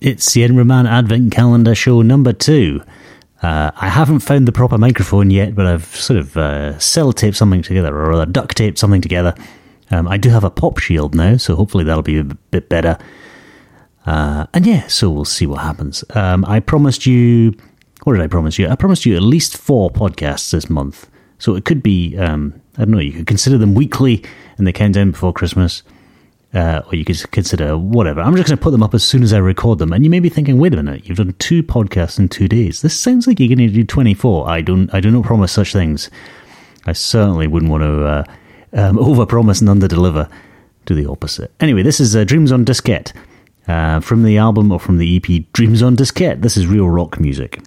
It's the Edinburgh Man Advent Calendar Show number two. Uh, I haven't found the proper microphone yet, but I've sort of uh, taped something together, or rather duct taped something together. Um, I do have a pop shield now, so hopefully that'll be a bit better. Uh, and yeah, so we'll see what happens. Um, I promised you, what did I promise you? I promised you at least four podcasts this month. So it could be, um, I don't know, you could consider them weekly in the countdown before Christmas. Uh, or you could consider whatever. I'm just going to put them up as soon as I record them. And you may be thinking, wait a minute, you've done two podcasts in two days. This sounds like you're going to do 24. I don't, I do not promise such things. I certainly wouldn't want to uh, um, overpromise and underdeliver. Do the opposite. Anyway, this is uh, Dreams on Diskette uh, from the album or from the EP Dreams on Diskette. This is real rock music.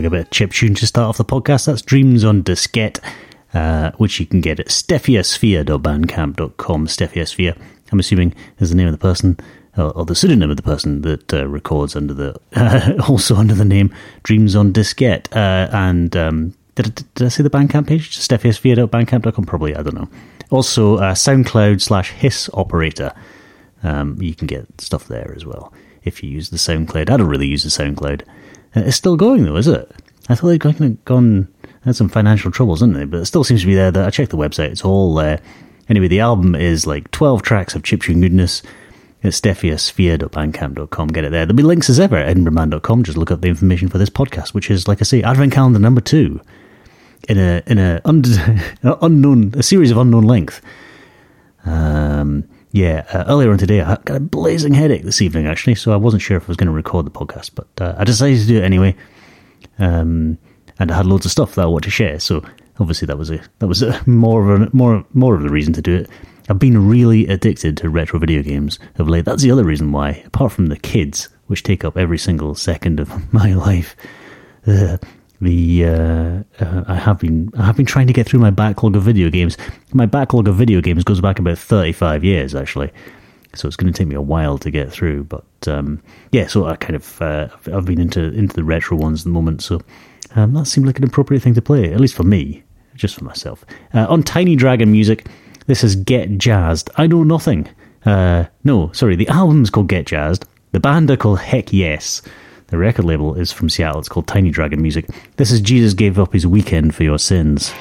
Like a bit of chip tune to start off the podcast. That's Dreams on Diskette, uh, which you can get at steffiosphere.bandcamp.com. Steffiosphere, I'm assuming, is the name of the person, or, or the pseudonym of the person that uh, records under the, uh, also under the name Dreams on Diskette. Uh, and um, did, I, did I say the Bandcamp page? steffiosphere.bandcamp.com? Probably, I don't know. Also, uh, SoundCloud slash Hiss Operator. Um, you can get stuff there as well if you use the SoundCloud. I don't really use the SoundCloud. Uh, it's still going though, is it? I thought they'd of gone had some financial troubles, didn't they? But it still seems to be there. That I checked the website; it's all there. Anyway, the album is like twelve tracks of chiptune goodness. It's steffiosphere.bandcamp.com. Get it there. There'll be links as ever at edinburghman.com. Just look up the information for this podcast, which is, like I say, Advent Calendar number two in a in a un- unknown a series of unknown length. Um, yeah, uh, earlier on today, I got a blazing headache this evening, actually, so I wasn't sure if I was going to record the podcast, but uh, I decided to do it anyway. Um, and I had loads of stuff that I want to share, so obviously that was a that was a more of a more more of the reason to do it. I've been really addicted to retro video games of late. That's the other reason why, apart from the kids, which take up every single second of my life. Uh, the uh, uh, I have been I have been trying to get through my backlog of video games. My backlog of video games goes back about thirty five years actually. so it's going to take me a while to get through. But um, yeah, so I kind of uh, I've been into into the retro ones at the moment, so um, that seemed like an appropriate thing to play, at least for me, just for myself. Uh, on Tiny Dragon Music, this is Get Jazzed. I know nothing. Uh, no, sorry, the album's called Get Jazzed. The band are called Heck Yes. The record label is from Seattle. It's called Tiny Dragon Music. This is Jesus Gave Up His Weekend for Your Sins.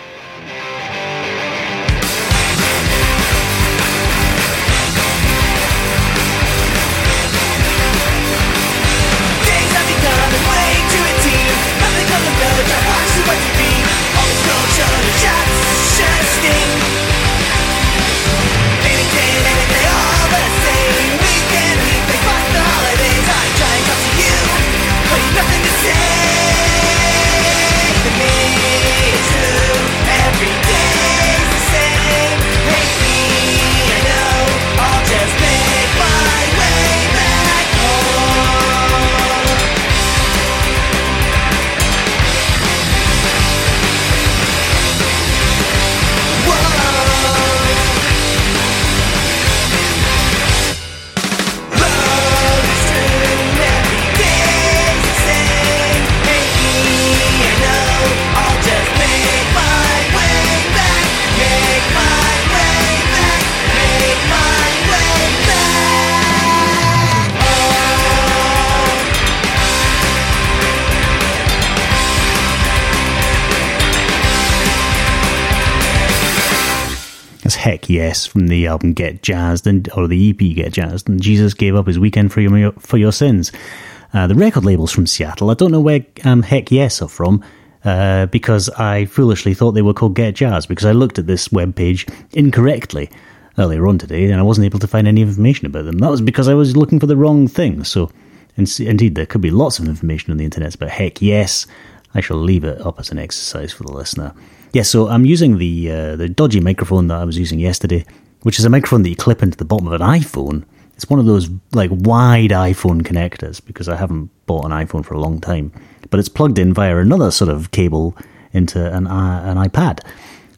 Heck Yes from the album Get Jazzed and or the EP Get Jazzed and Jesus gave up his weekend for your for your sins. Uh, the record label's from Seattle. I don't know where um, Heck Yes are from uh, because I foolishly thought they were called Get Jazzed because I looked at this web page incorrectly earlier on today and I wasn't able to find any information about them. That was because I was looking for the wrong thing. So, indeed, there could be lots of information on the internet but Heck Yes. I shall leave it up as an exercise for the listener. Yeah, so I'm using the uh, the dodgy microphone that I was using yesterday, which is a microphone that you clip into the bottom of an iPhone. It's one of those like wide iPhone connectors because I haven't bought an iPhone for a long time, but it's plugged in via another sort of cable into an uh, an iPad.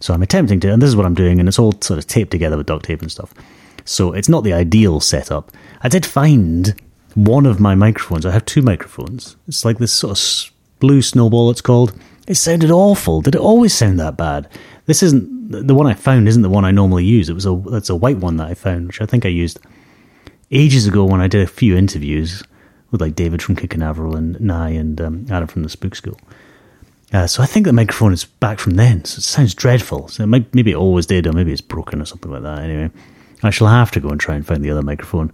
So I'm attempting to, and this is what I'm doing, and it's all sort of taped together with duct tape and stuff. So it's not the ideal setup. I did find one of my microphones. I have two microphones. It's like this sort of blue snowball. It's called it sounded awful. Did it always sound that bad? This isn't the one I found. Isn't the one I normally use. It was a it's a white one that I found, which I think I used ages ago when I did a few interviews with like David from Kick Canaveral and Nye and um, Adam from the Spook School. Uh, so I think the microphone is back from then. So it sounds dreadful. So it might, maybe it always did, or maybe it's broken or something like that. Anyway, I shall have to go and try and find the other microphone.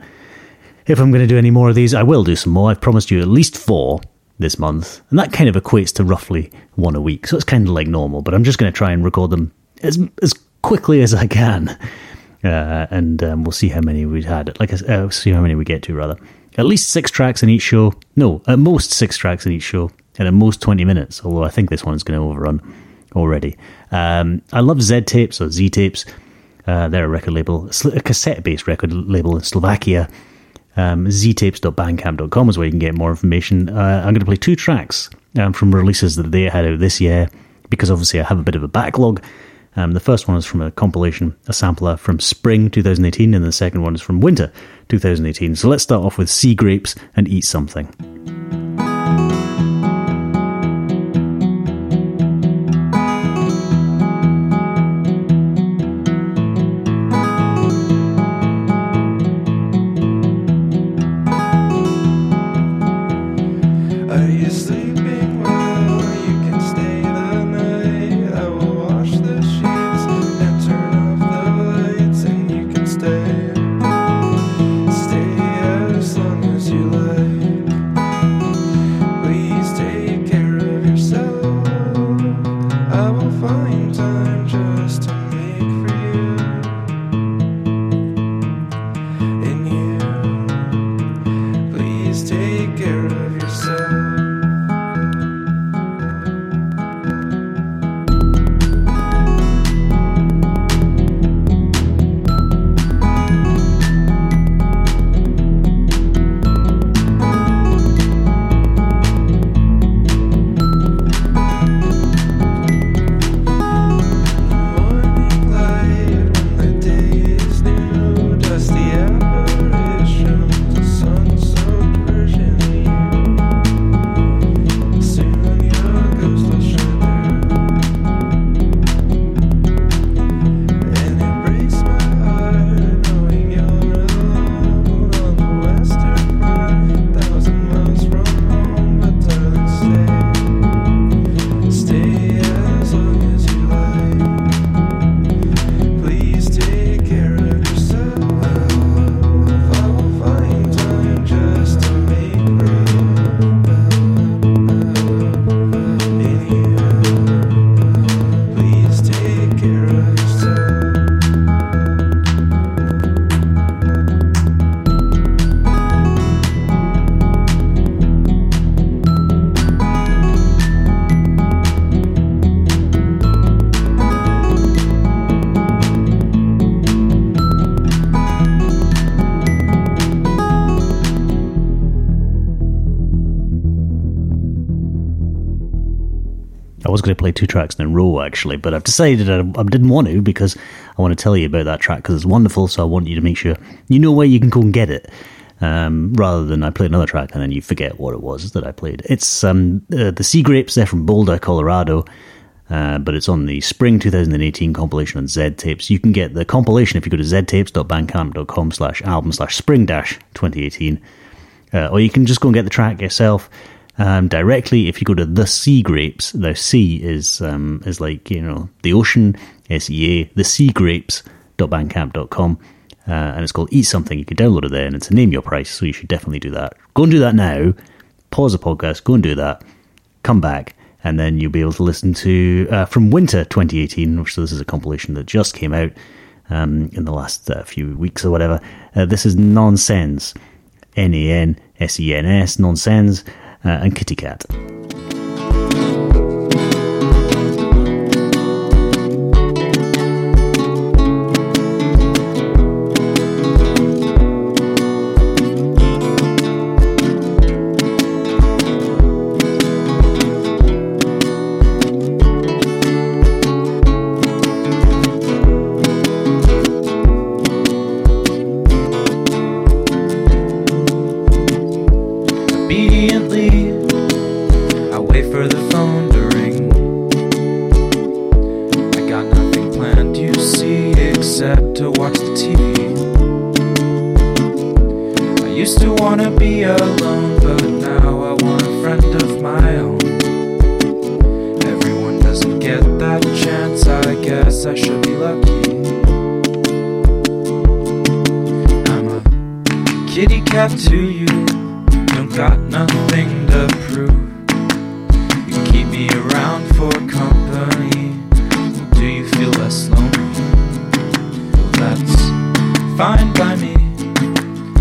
If I'm going to do any more of these, I will do some more. I've promised you at least four this month, and that kind of equates to roughly one a week. So it's kind of like normal, but I'm just going to try and record them as as quickly as I can, uh, and um, we'll see how many we've had. Like, uh, see how many we get to rather. At least six tracks in each show. No, at most six tracks in each show, and at most twenty minutes. Although I think this one is going to overrun already. Um, I love Z tapes or Z tapes. Uh, they're a record label, a cassette-based record label in Slovakia um, ztapes.bandcamp.com is where you can get more information. Uh, I'm going to play two tracks um, from releases that they had out this year because obviously I have a bit of a backlog. Um, the first one is from a compilation, a sampler from spring 2018, and the second one is from winter 2018. So let's start off with Sea Grapes and Eat Something. Going to play two tracks in a row actually, but I've decided I, I didn't want to because I want to tell you about that track because it's wonderful. So I want you to make sure you know where you can go and get it. Um, rather than I play another track and then you forget what it was that I played. It's um, uh, the Sea Grapes. They're from Boulder, Colorado. Uh, but it's on the spring 2018 compilation on Z Tapes. You can get the compilation if you go to ztapes.bandcamp.com slash album slash spring dash 2018. Uh, or you can just go and get the track yourself um, directly if you go to the Sea Grapes. The sea is um, is like, you know, the ocean, S E A, the Sea Grapes.bandcamp.com. Uh, and it's called Eat Something. You can download it there and it's a name your price, so you should definitely do that. Go and do that now. Pause the podcast, go and do that. Come back and then you'll be able to listen to uh, from Winter 2018, which this is a compilation that just came out um, in the last uh, few weeks or whatever. Uh, this is Nansens, N A N S E N S, Nansens, Uh, and Kitty Cat. shitty cat to you. Don't got nothing to prove. You keep me around for company. Do you feel less lonely? Well, that's fine by me.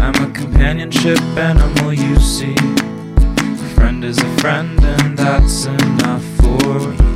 I'm a companionship animal, you see. A friend is a friend, and that's enough for me.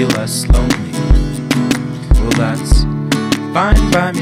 feel less lonely. Well, that's fine by me.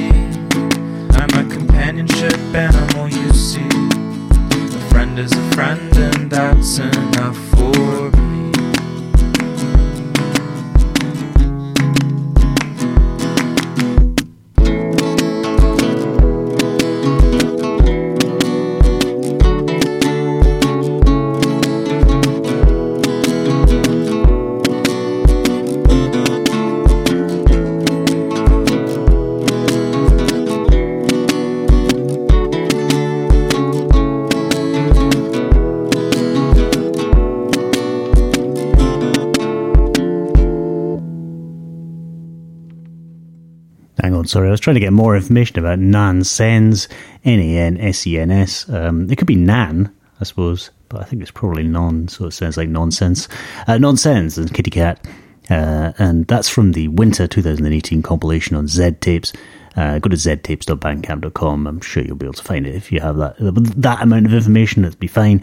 Sorry, I was trying to get more information about Nansens, N A N S E N S. Um, it could be Nan, I suppose, but I think it's probably non, so it sounds like nonsense. Uh, nonsense and Kitty Cat. Uh, and that's from the Winter 2018 compilation on Z Tapes. Uh, go to ztapes.bandcamp.com. I'm sure you'll be able to find it if you have that that amount of information. That'd be fine.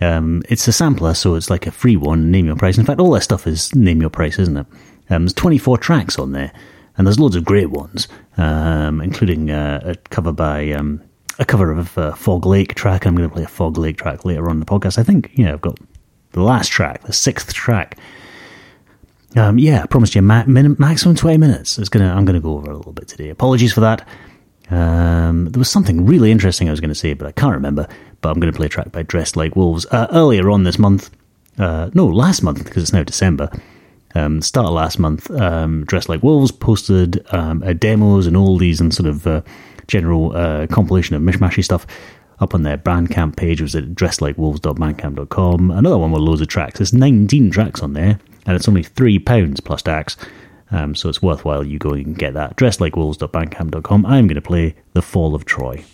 Um, it's a sampler, so it's like a free one. Name your price. In fact, all that stuff is name your price, isn't it? Um, there's 24 tracks on there and there's loads of great ones, um, including uh, a cover by um, a cover of a Fog Lake track. I'm going to play a Fog Lake track later on in the podcast. I think yeah, I've got the last track, the sixth track. Um, yeah, I promised you ma- min- maximum twenty minutes. It's gonna I'm gonna go over a little bit today. Apologies for that. Um, there was something really interesting I was going to say, but I can't remember. But I'm going to play a track by Dressed Like Wolves. Uh, earlier on this month, uh, no, last month, because it's now December, um, start of last month, um, Dressed Like Wolves posted um, demos and all these and sort of uh, general uh, compilation of mishmashy stuff up on their Bandcamp page. It was at dressedlikewolves.bandcamp.com. Another one with loads of tracks. There's 19 tracks on there, and it's only £3 plus tax. Um, so it's worthwhile you going and get that. Dressedlikewolves.bandcamp.com. I'm going to play The Fall of Troy.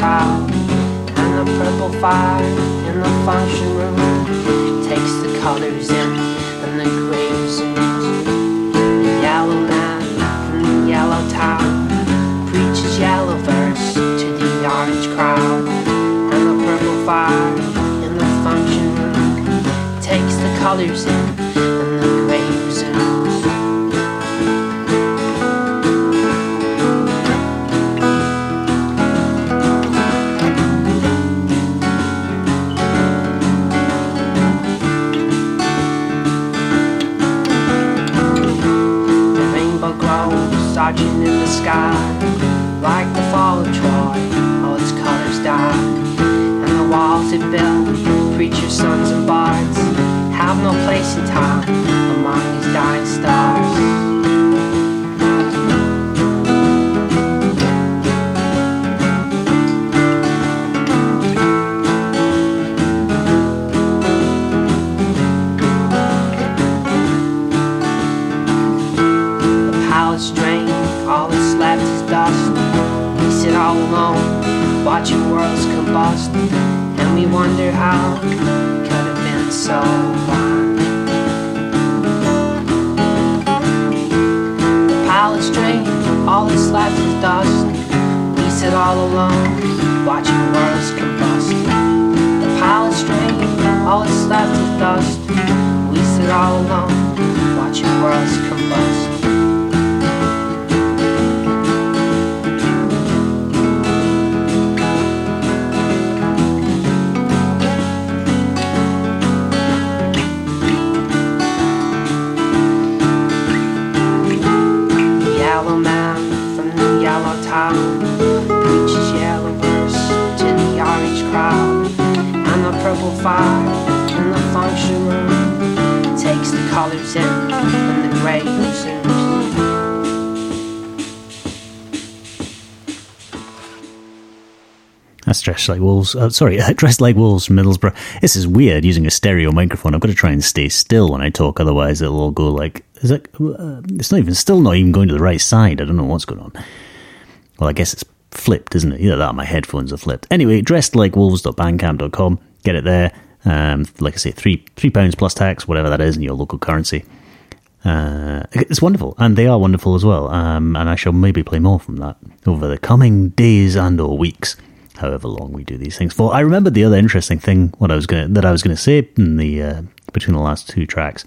crowd and the purple fire in the function room. It takes the colors in. ficar. all alone, watching worlds combust, and we wonder how could have been so blind. The pilot's train, all that's left is dust. We sit all alone, watching worlds combust. The pilot's train, all that's left is dust. We sit all alone, watching worlds combust. That's dressed Like Wolves. Uh, sorry, Dressed Like Wolves from Middlesbrough. This is weird using a stereo microphone. I've got to try and stay still when I talk, otherwise it'll all go like. Is it? Uh, it's not even still not even going to the right side. I don't know what's going on. Well, I guess it's flipped, isn't it? Either that my headphones are flipped. Anyway, dressedlikewolves.bandcamp.com. Get it there. Um, like I say, three three pounds plus tax, whatever that is in your local currency. Uh, it's wonderful, and they are wonderful as well. Um, and I shall maybe play more from that over the coming days and or weeks however long we do these things for. I remember the other interesting thing what I was going that I was going to say in the uh, between the last two tracks.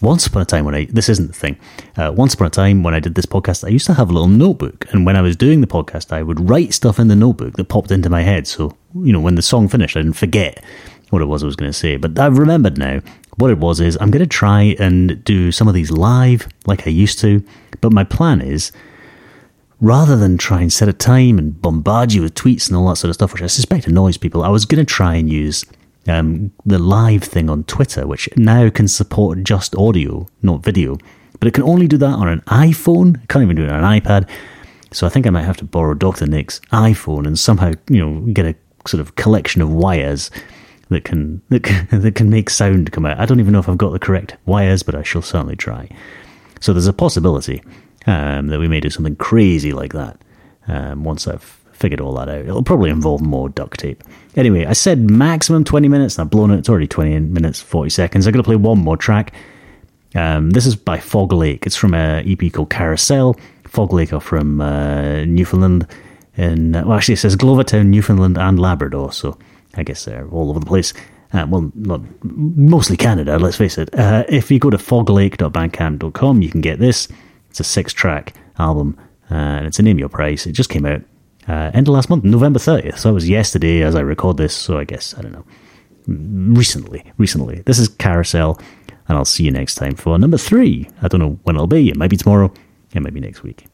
Once upon a time, when I this isn't the thing. Uh, once upon a time, when I did this podcast, I used to have a little notebook, and when I was doing the podcast, I would write stuff in the notebook that popped into my head. So you know, when the song finished, I didn't forget what it was I was going to say. But I've remembered now. What it was is I'm going to try and do some of these live, like I used to. But my plan is rather than try and set a time and bombard you with tweets and all that sort of stuff, which I suspect annoys people, I was going to try and use um, the live thing on Twitter, which now can support just audio, not video. But it can only do that on an iPhone. It can't even do it on an iPad. So I think I might have to borrow Dr. Nick's iPhone and somehow, you know, get a sort of collection of wires that can that can, that can make sound come out. I don't even know if I've got the correct wires, but I shall certainly try. So there's a possibility um, that we may do something crazy like that um, once I've figured all that out. It'll probably involve more duct tape. Anyway, I said maximum 20 minutes, and I've blown it. It's already 20 minutes, 40 seconds. I'm going to play one more track. Um, this is by Fog Lake. It's from an EP called Carousel. Fog Lake are from uh, Newfoundland. In, well, actually, it says Glovertown, Newfoundland, and Labrador. So I guess they're all over the place. Uh, well, not mostly Canada, let's face it. Uh, if you go to foglake.bandcamp.com, you can get this. It's a six track album, uh, and it's a name your price. It just came out uh, end of last month, November 30th. So it was yesterday as I record this. So I guess, I don't know, recently, recently. This is Carousel, and I'll see you next time for number three. I don't know when it'll be. It might be tomorrow. It might be next week.